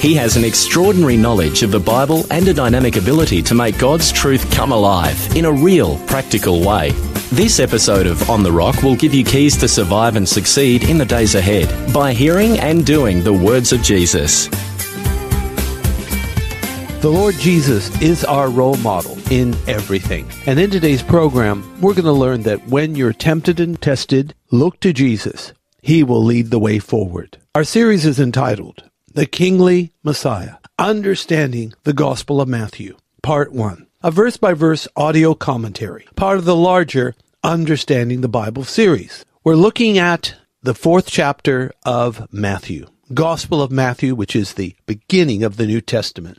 He has an extraordinary knowledge of the Bible and a dynamic ability to make God's truth come alive in a real, practical way. This episode of On the Rock will give you keys to survive and succeed in the days ahead by hearing and doing the words of Jesus. The Lord Jesus is our role model in everything. And in today's program, we're going to learn that when you're tempted and tested, look to Jesus. He will lead the way forward. Our series is entitled The Kingly Messiah Understanding the Gospel of Matthew, Part 1 a verse by verse audio commentary, part of the larger Understanding the Bible series. We're looking at the fourth chapter of Matthew, Gospel of Matthew, which is the beginning of the New Testament.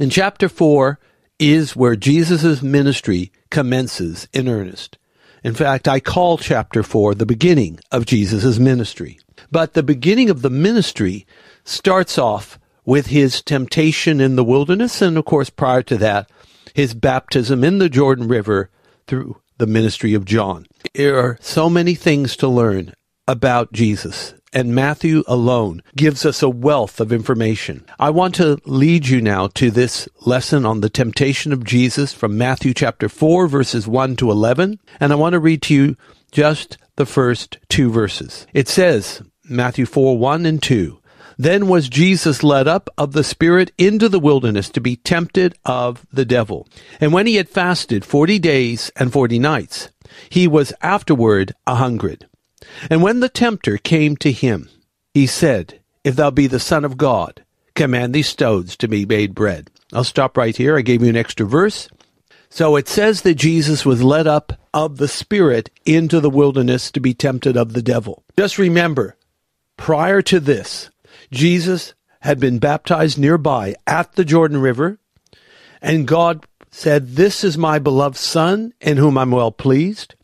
In chapter four is where Jesus' ministry commences in earnest. In fact, I call chapter four the beginning of Jesus' ministry. But the beginning of the ministry starts off with his temptation in the wilderness, and of course, prior to that, his baptism in the Jordan River through the ministry of John. There are so many things to learn about Jesus, and Matthew alone gives us a wealth of information. I want to lead you now to this lesson on the temptation of Jesus from Matthew chapter 4, verses 1 to 11, and I want to read to you just the first two verses. It says, Matthew 4, 1 and 2. Then was Jesus led up of the Spirit into the wilderness to be tempted of the devil. And when he had fasted forty days and forty nights, he was afterward a hungered. And when the tempter came to him, he said, If thou be the Son of God, command these stones to be made bread. I'll stop right here. I gave you an extra verse. So it says that Jesus was led up of the Spirit into the wilderness to be tempted of the devil. Just remember, prior to this, Jesus had been baptized nearby at the Jordan River, and God said, This is my beloved Son, in whom I'm well pleased.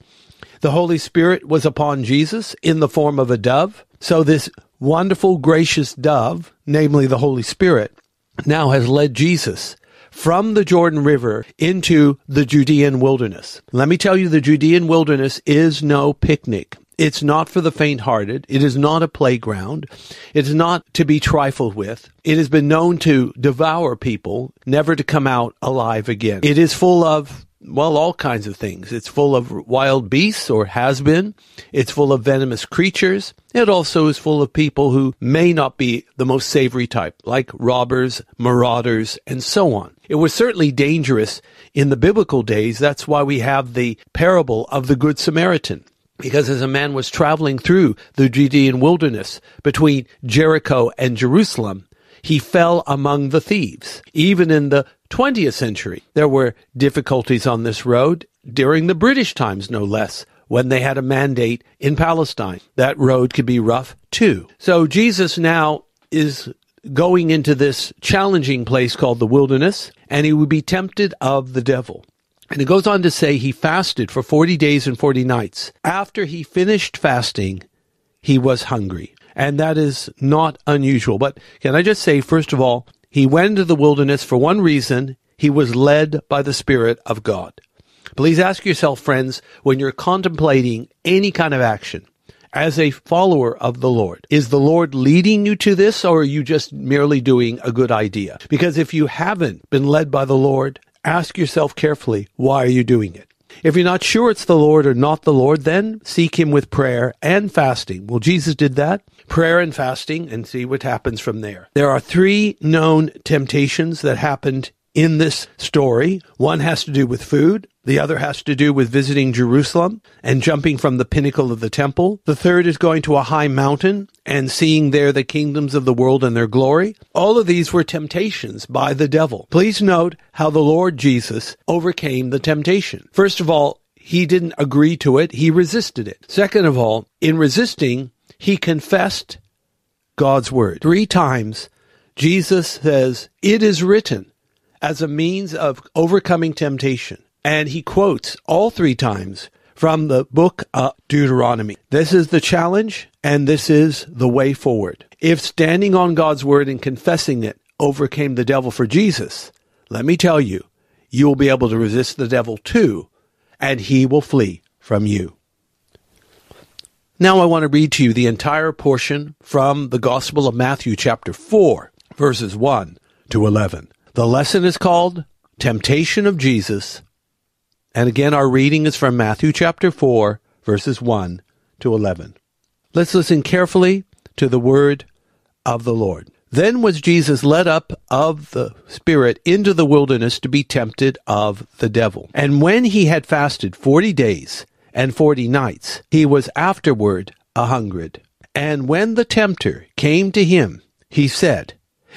The Holy Spirit was upon Jesus in the form of a dove. So this wonderful, gracious dove, namely the Holy Spirit, now has led Jesus from the Jordan River into the Judean wilderness. Let me tell you, the Judean wilderness is no picnic. It's not for the faint hearted. It is not a playground. It is not to be trifled with. It has been known to devour people, never to come out alive again. It is full of well, all kinds of things. It's full of wild beasts or has been. It's full of venomous creatures. It also is full of people who may not be the most savory type, like robbers, marauders, and so on. It was certainly dangerous in the biblical days. That's why we have the parable of the Good Samaritan because as a man was traveling through the Judean wilderness between Jericho and Jerusalem, he fell among the thieves. Even in the 20th century, there were difficulties on this road during the British times, no less. When they had a mandate in Palestine, that road could be rough too. So Jesus now is going into this challenging place called the wilderness, and he would be tempted of the devil. And it goes on to say he fasted for 40 days and 40 nights. After he finished fasting, he was hungry. And that is not unusual. But can I just say, first of all, he went into the wilderness for one reason. He was led by the Spirit of God. Please ask yourself, friends, when you're contemplating any kind of action, as a follower of the Lord, is the Lord leading you to this or are you just merely doing a good idea? Because if you haven't been led by the Lord, ask yourself carefully, why are you doing it? If you're not sure it's the Lord or not the Lord, then seek Him with prayer and fasting. Well, Jesus did that. Prayer and fasting and see what happens from there. There are three known temptations that happened in this story. One has to do with food. The other has to do with visiting Jerusalem and jumping from the pinnacle of the temple. The third is going to a high mountain and seeing there the kingdoms of the world and their glory. All of these were temptations by the devil. Please note how the Lord Jesus overcame the temptation. First of all, he didn't agree to it. He resisted it. Second of all, in resisting, he confessed God's word. Three times, Jesus says, it is written as a means of overcoming temptation. And he quotes all three times from the book of Deuteronomy. This is the challenge and this is the way forward. If standing on God's word and confessing it overcame the devil for Jesus, let me tell you, you will be able to resist the devil too, and he will flee from you. Now I want to read to you the entire portion from the Gospel of Matthew chapter 4, verses 1 to 11. The lesson is called Temptation of Jesus and again, our reading is from Matthew chapter 4, verses 1 to 11. Let's listen carefully to the word of the Lord. Then was Jesus led up of the Spirit into the wilderness to be tempted of the devil. And when he had fasted forty days and forty nights, he was afterward a hungered. And when the tempter came to him, he said,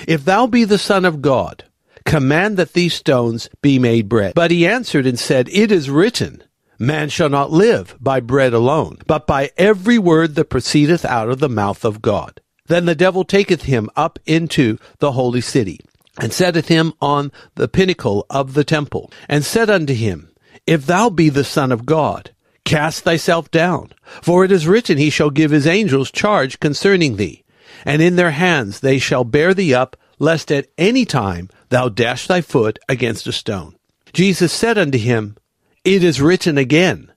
If thou be the Son of God, Command that these stones be made bread. But he answered and said, It is written, Man shall not live by bread alone, but by every word that proceedeth out of the mouth of God. Then the devil taketh him up into the holy city, and setteth him on the pinnacle of the temple, and said unto him, If thou be the Son of God, cast thyself down, for it is written, He shall give his angels charge concerning thee, and in their hands they shall bear thee up, lest at any time thou dash thy foot against a stone. Jesus said unto him, It is written again,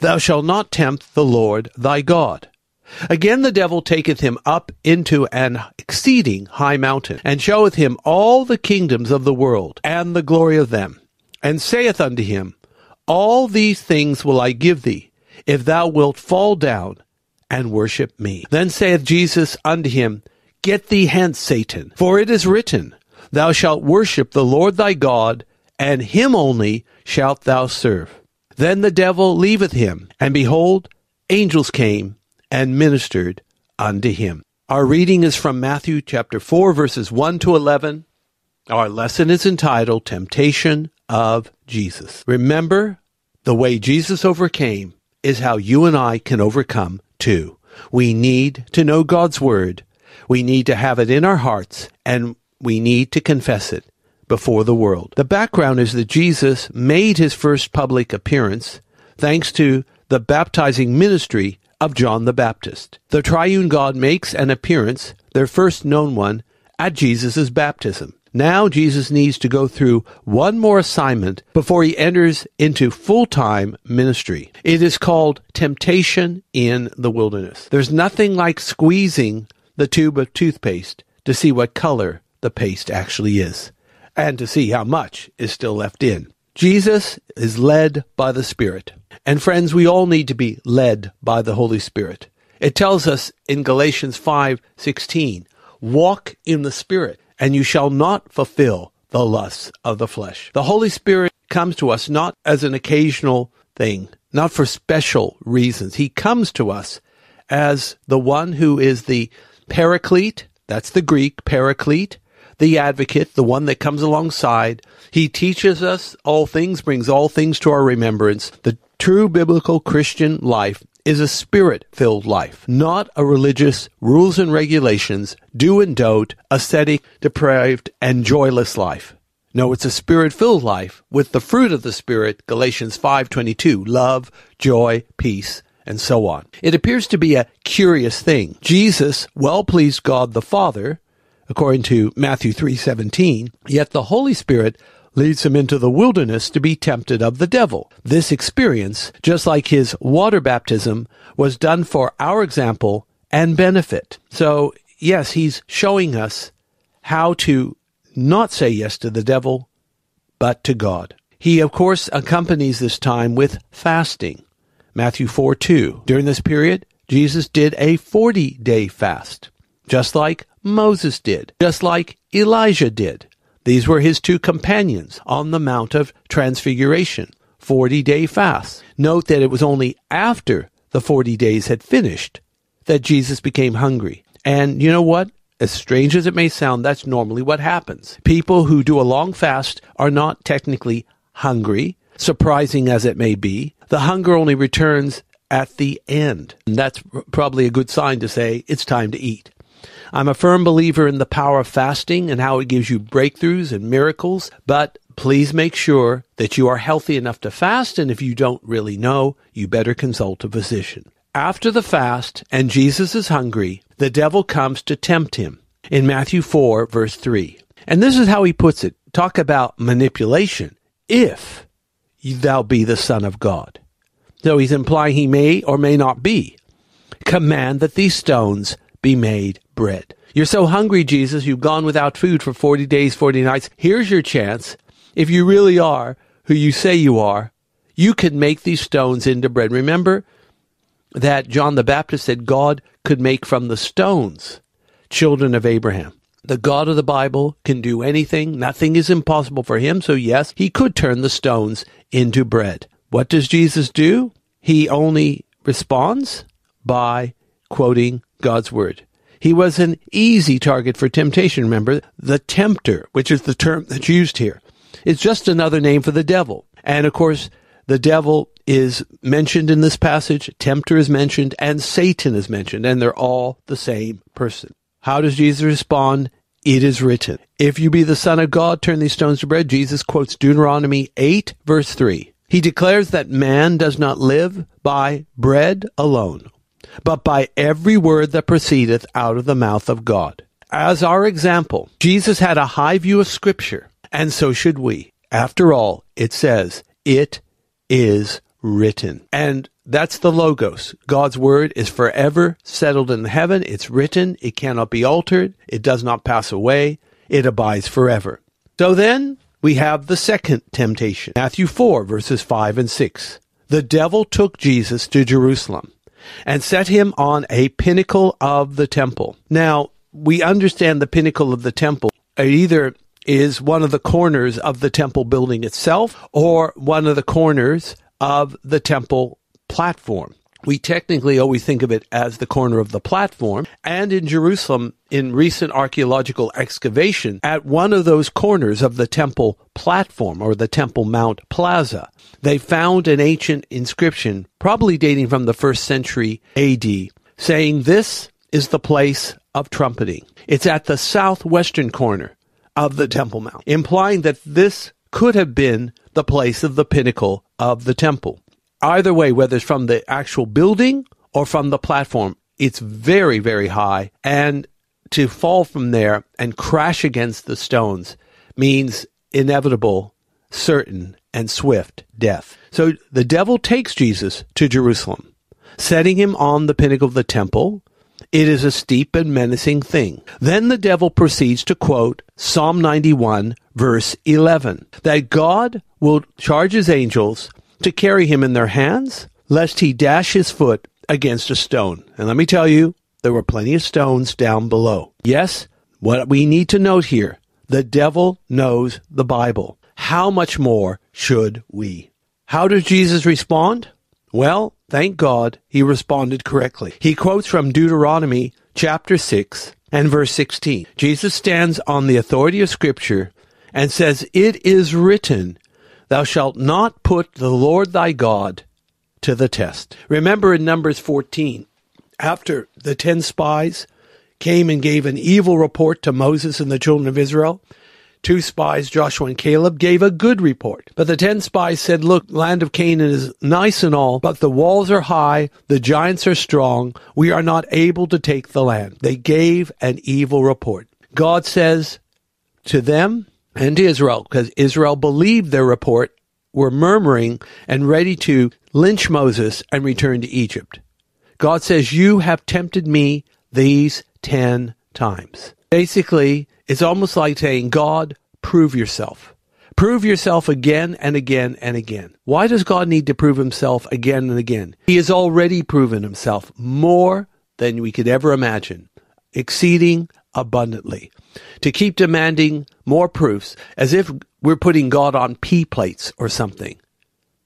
Thou shalt not tempt the Lord thy God. Again the devil taketh him up into an exceeding high mountain, and showeth him all the kingdoms of the world, and the glory of them, and saith unto him, All these things will I give thee, if thou wilt fall down and worship me. Then saith Jesus unto him, Get thee hence, Satan, for it is written, Thou shalt worship the Lord thy God, and him only shalt thou serve. Then the devil leaveth him, and behold, angels came and ministered unto him. Our reading is from Matthew chapter 4, verses 1 to 11. Our lesson is entitled Temptation of Jesus. Remember, the way Jesus overcame is how you and I can overcome too. We need to know God's Word we need to have it in our hearts and we need to confess it before the world. The background is that Jesus made his first public appearance thanks to the baptizing ministry of John the Baptist. The triune God makes an appearance, their first known one, at Jesus' baptism. Now Jesus needs to go through one more assignment before he enters into full-time ministry. It is called temptation in the wilderness. There's nothing like squeezing the tube of toothpaste to see what color the paste actually is and to see how much is still left in. Jesus is led by the Spirit. And friends, we all need to be led by the Holy Spirit. It tells us in Galatians 5:16, "Walk in the Spirit, and you shall not fulfill the lusts of the flesh." The Holy Spirit comes to us not as an occasional thing, not for special reasons. He comes to us as the one who is the Paraclete, that's the Greek, Paraclete, the advocate, the one that comes alongside. He teaches us all things, brings all things to our remembrance. The true biblical Christian life is a spirit filled life, not a religious rules and regulations, do and don't, ascetic, depraved, and joyless life. No, it's a spirit filled life with the fruit of the spirit, Galatians 5:22, love, joy, peace, and so on. It appears to be a curious thing. Jesus well pleased God the Father, according to Matthew 3:17, yet the Holy Spirit leads him into the wilderness to be tempted of the devil. This experience, just like his water baptism, was done for our example and benefit. So, yes, he's showing us how to not say yes to the devil, but to God. He, of course, accompanies this time with fasting. Matthew 4 2. During this period, Jesus did a 40 day fast, just like Moses did, just like Elijah did. These were his two companions on the Mount of Transfiguration 40 day fasts. Note that it was only after the 40 days had finished that Jesus became hungry. And you know what? As strange as it may sound, that's normally what happens. People who do a long fast are not technically hungry, surprising as it may be. The hunger only returns at the end. And that's probably a good sign to say it's time to eat. I'm a firm believer in the power of fasting and how it gives you breakthroughs and miracles, but please make sure that you are healthy enough to fast, and if you don't really know, you better consult a physician. After the fast, and Jesus is hungry, the devil comes to tempt him in Matthew 4, verse 3. And this is how he puts it. Talk about manipulation. If thou be the Son of God. So he's implying he may or may not be. Command that these stones be made bread. You're so hungry, Jesus, you've gone without food for 40 days, 40 nights. Here's your chance. If you really are who you say you are, you can make these stones into bread. Remember that John the Baptist said God could make from the stones children of Abraham. The God of the Bible can do anything. Nothing is impossible for him. So yes, he could turn the stones into bread. What does Jesus do? He only responds by quoting God's word. He was an easy target for temptation. Remember, the tempter, which is the term that's used here, is just another name for the devil. And of course, the devil is mentioned in this passage, tempter is mentioned, and Satan is mentioned, and they're all the same person. How does Jesus respond? It is written. If you be the Son of God, turn these stones to bread. Jesus quotes Deuteronomy 8, verse 3. He declares that man does not live by bread alone, but by every word that proceedeth out of the mouth of God. As our example, Jesus had a high view of Scripture, and so should we. After all, it says, It is written. And that's the Logos. God's Word is forever settled in heaven. It's written. It cannot be altered. It does not pass away. It abides forever. So then we have the second temptation. Matthew 4 verses 5 and 6. The devil took Jesus to Jerusalem and set him on a pinnacle of the temple. Now, we understand the pinnacle of the temple either is one of the corners of the temple building itself or one of the corners of the temple platform. We technically always think of it as the corner of the platform. And in Jerusalem, in recent archaeological excavation, at one of those corners of the temple platform or the Temple Mount Plaza, they found an ancient inscription, probably dating from the first century AD, saying this is the place of trumpeting. It's at the southwestern corner of the Temple Mount, implying that this could have been the place of the pinnacle of the temple either way, whether it's from the actual building or from the platform, it's very, very high. And to fall from there and crash against the stones means inevitable, certain, and swift death. So the devil takes Jesus to Jerusalem, setting him on the pinnacle of the temple. It is a steep and menacing thing. Then the devil proceeds to quote Psalm 91, verse 11, that God will charge his angels to carry him in their hands, lest he dash his foot against a stone. And let me tell you, there were plenty of stones down below. Yes, what we need to note here the devil knows the Bible. How much more should we? How does Jesus respond? Well, thank God he responded correctly. He quotes from Deuteronomy chapter 6 and verse 16. Jesus stands on the authority of Scripture and says, It is written, Thou shalt not put the Lord thy God to the test. Remember in Numbers 14, after the ten spies came and gave an evil report to Moses and the children of Israel, two spies, Joshua and Caleb, gave a good report. But the ten spies said, Look, land of Canaan is nice and all, but the walls are high, the giants are strong, we are not able to take the land. They gave an evil report. God says to them, and to Israel, because Israel believed their report, were murmuring and ready to lynch Moses and return to Egypt. God says, You have tempted me these ten times. Basically, it's almost like saying, God, prove yourself. Prove yourself again and again and again. Why does God need to prove himself again and again? He has already proven himself more than we could ever imagine, exceeding abundantly. To keep demanding more proofs as if we're putting God on pea plates or something.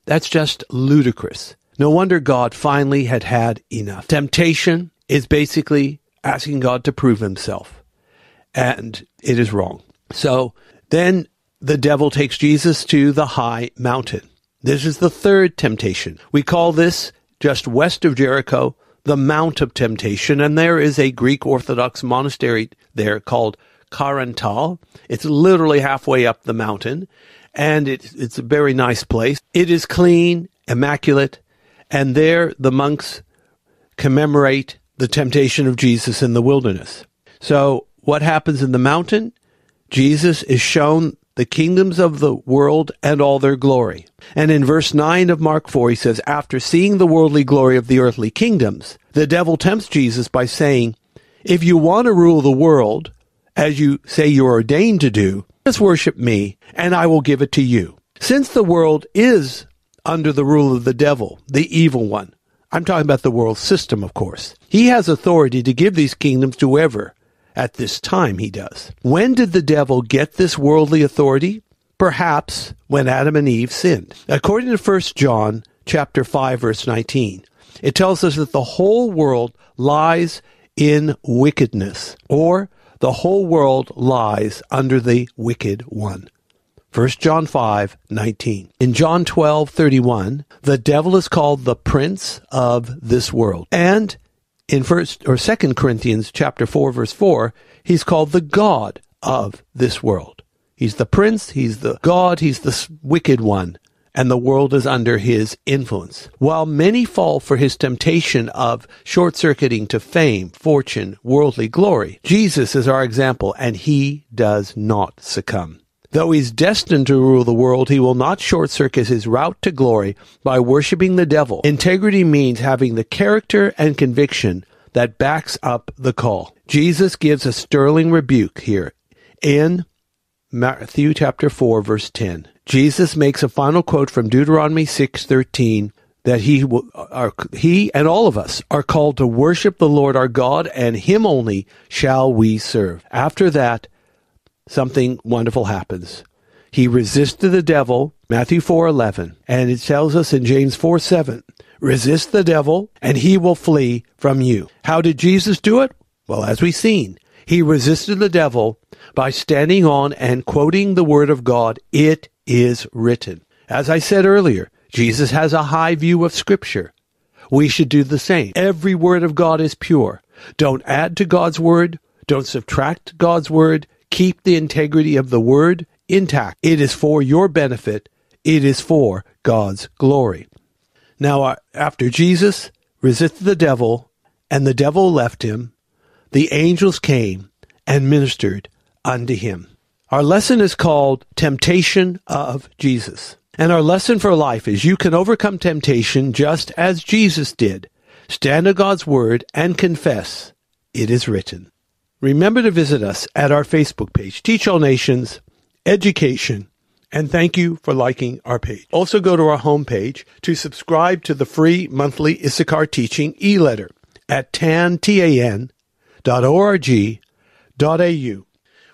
That's just ludicrous. No wonder God finally had had enough. Temptation is basically asking God to prove himself. And it is wrong. So then the devil takes Jesus to the high mountain. This is the third temptation. We call this just west of Jericho, the Mount of Temptation, and there is a Greek Orthodox monastery there called Karantal. It's literally halfway up the mountain, and it, it's a very nice place. It is clean, immaculate, and there the monks commemorate the temptation of Jesus in the wilderness. So what happens in the mountain? Jesus is shown the kingdoms of the world and all their glory. And in verse 9 of Mark 4, he says, After seeing the worldly glory of the earthly kingdoms, the devil tempts Jesus by saying, If you want to rule the world, as you say you're ordained to do, just worship me, and I will give it to you. Since the world is under the rule of the devil, the evil one, I'm talking about the world system, of course. He has authority to give these kingdoms to whoever at this time he does. When did the devil get this worldly authority? Perhaps when Adam and Eve sinned. According to 1 John chapter 5 verse 19, it tells us that the whole world lies in wickedness or the whole world lies under the wicked one. 1 John 5, 19. In John 12, 31, the devil is called the prince of this world. And in first or second Corinthians chapter 4 verse 4, he's called the God of this world. He's the prince, he's the God, he's the wicked one, and the world is under his influence. While many fall for his temptation of short-circuiting to fame, fortune, worldly glory, Jesus is our example, and he does not succumb. Though he's destined to rule the world, he will not short circuit his route to glory by worshiping the devil. Integrity means having the character and conviction that backs up the call. Jesus gives a sterling rebuke here in Matthew chapter 4 verse 10. Jesus makes a final quote from Deuteronomy 6:13 that he are, he and all of us are called to worship the Lord our God and him only shall we serve. After that, something wonderful happens. He resisted the devil, Matthew 4:11, and it tells us in James 4:7, resist the devil and he will flee from you. How did Jesus do it? Well, as we've seen, he resisted the devil by standing on and quoting the word of God, it is written. As I said earlier, Jesus has a high view of scripture. We should do the same. Every word of God is pure. Don't add to God's word. Don't subtract God's word keep the integrity of the word intact. It is for your benefit. It is for God's glory. Now, uh, after Jesus resisted the devil and the devil left him, the angels came and ministered unto him. Our lesson is called Temptation of Jesus. And our lesson for life is you can overcome temptation just as Jesus did. Stand on God's word and confess, it is written. Remember to visit us at our Facebook page, Teach All Nations Education, and thank you for liking our page. Also go to our homepage to subscribe to the free monthly Issachar Teaching e-letter at tan.org.au.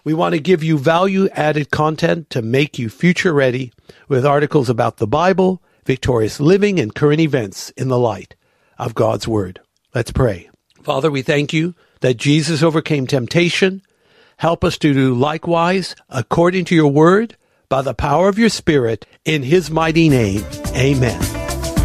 We want to give you value added content to make you future ready with articles about the Bible, victorious living, and current events in the light of God's Word. Let's pray. Father, we thank you that Jesus overcame temptation. Help us to do likewise according to your word by the power of your spirit in his mighty name. Amen.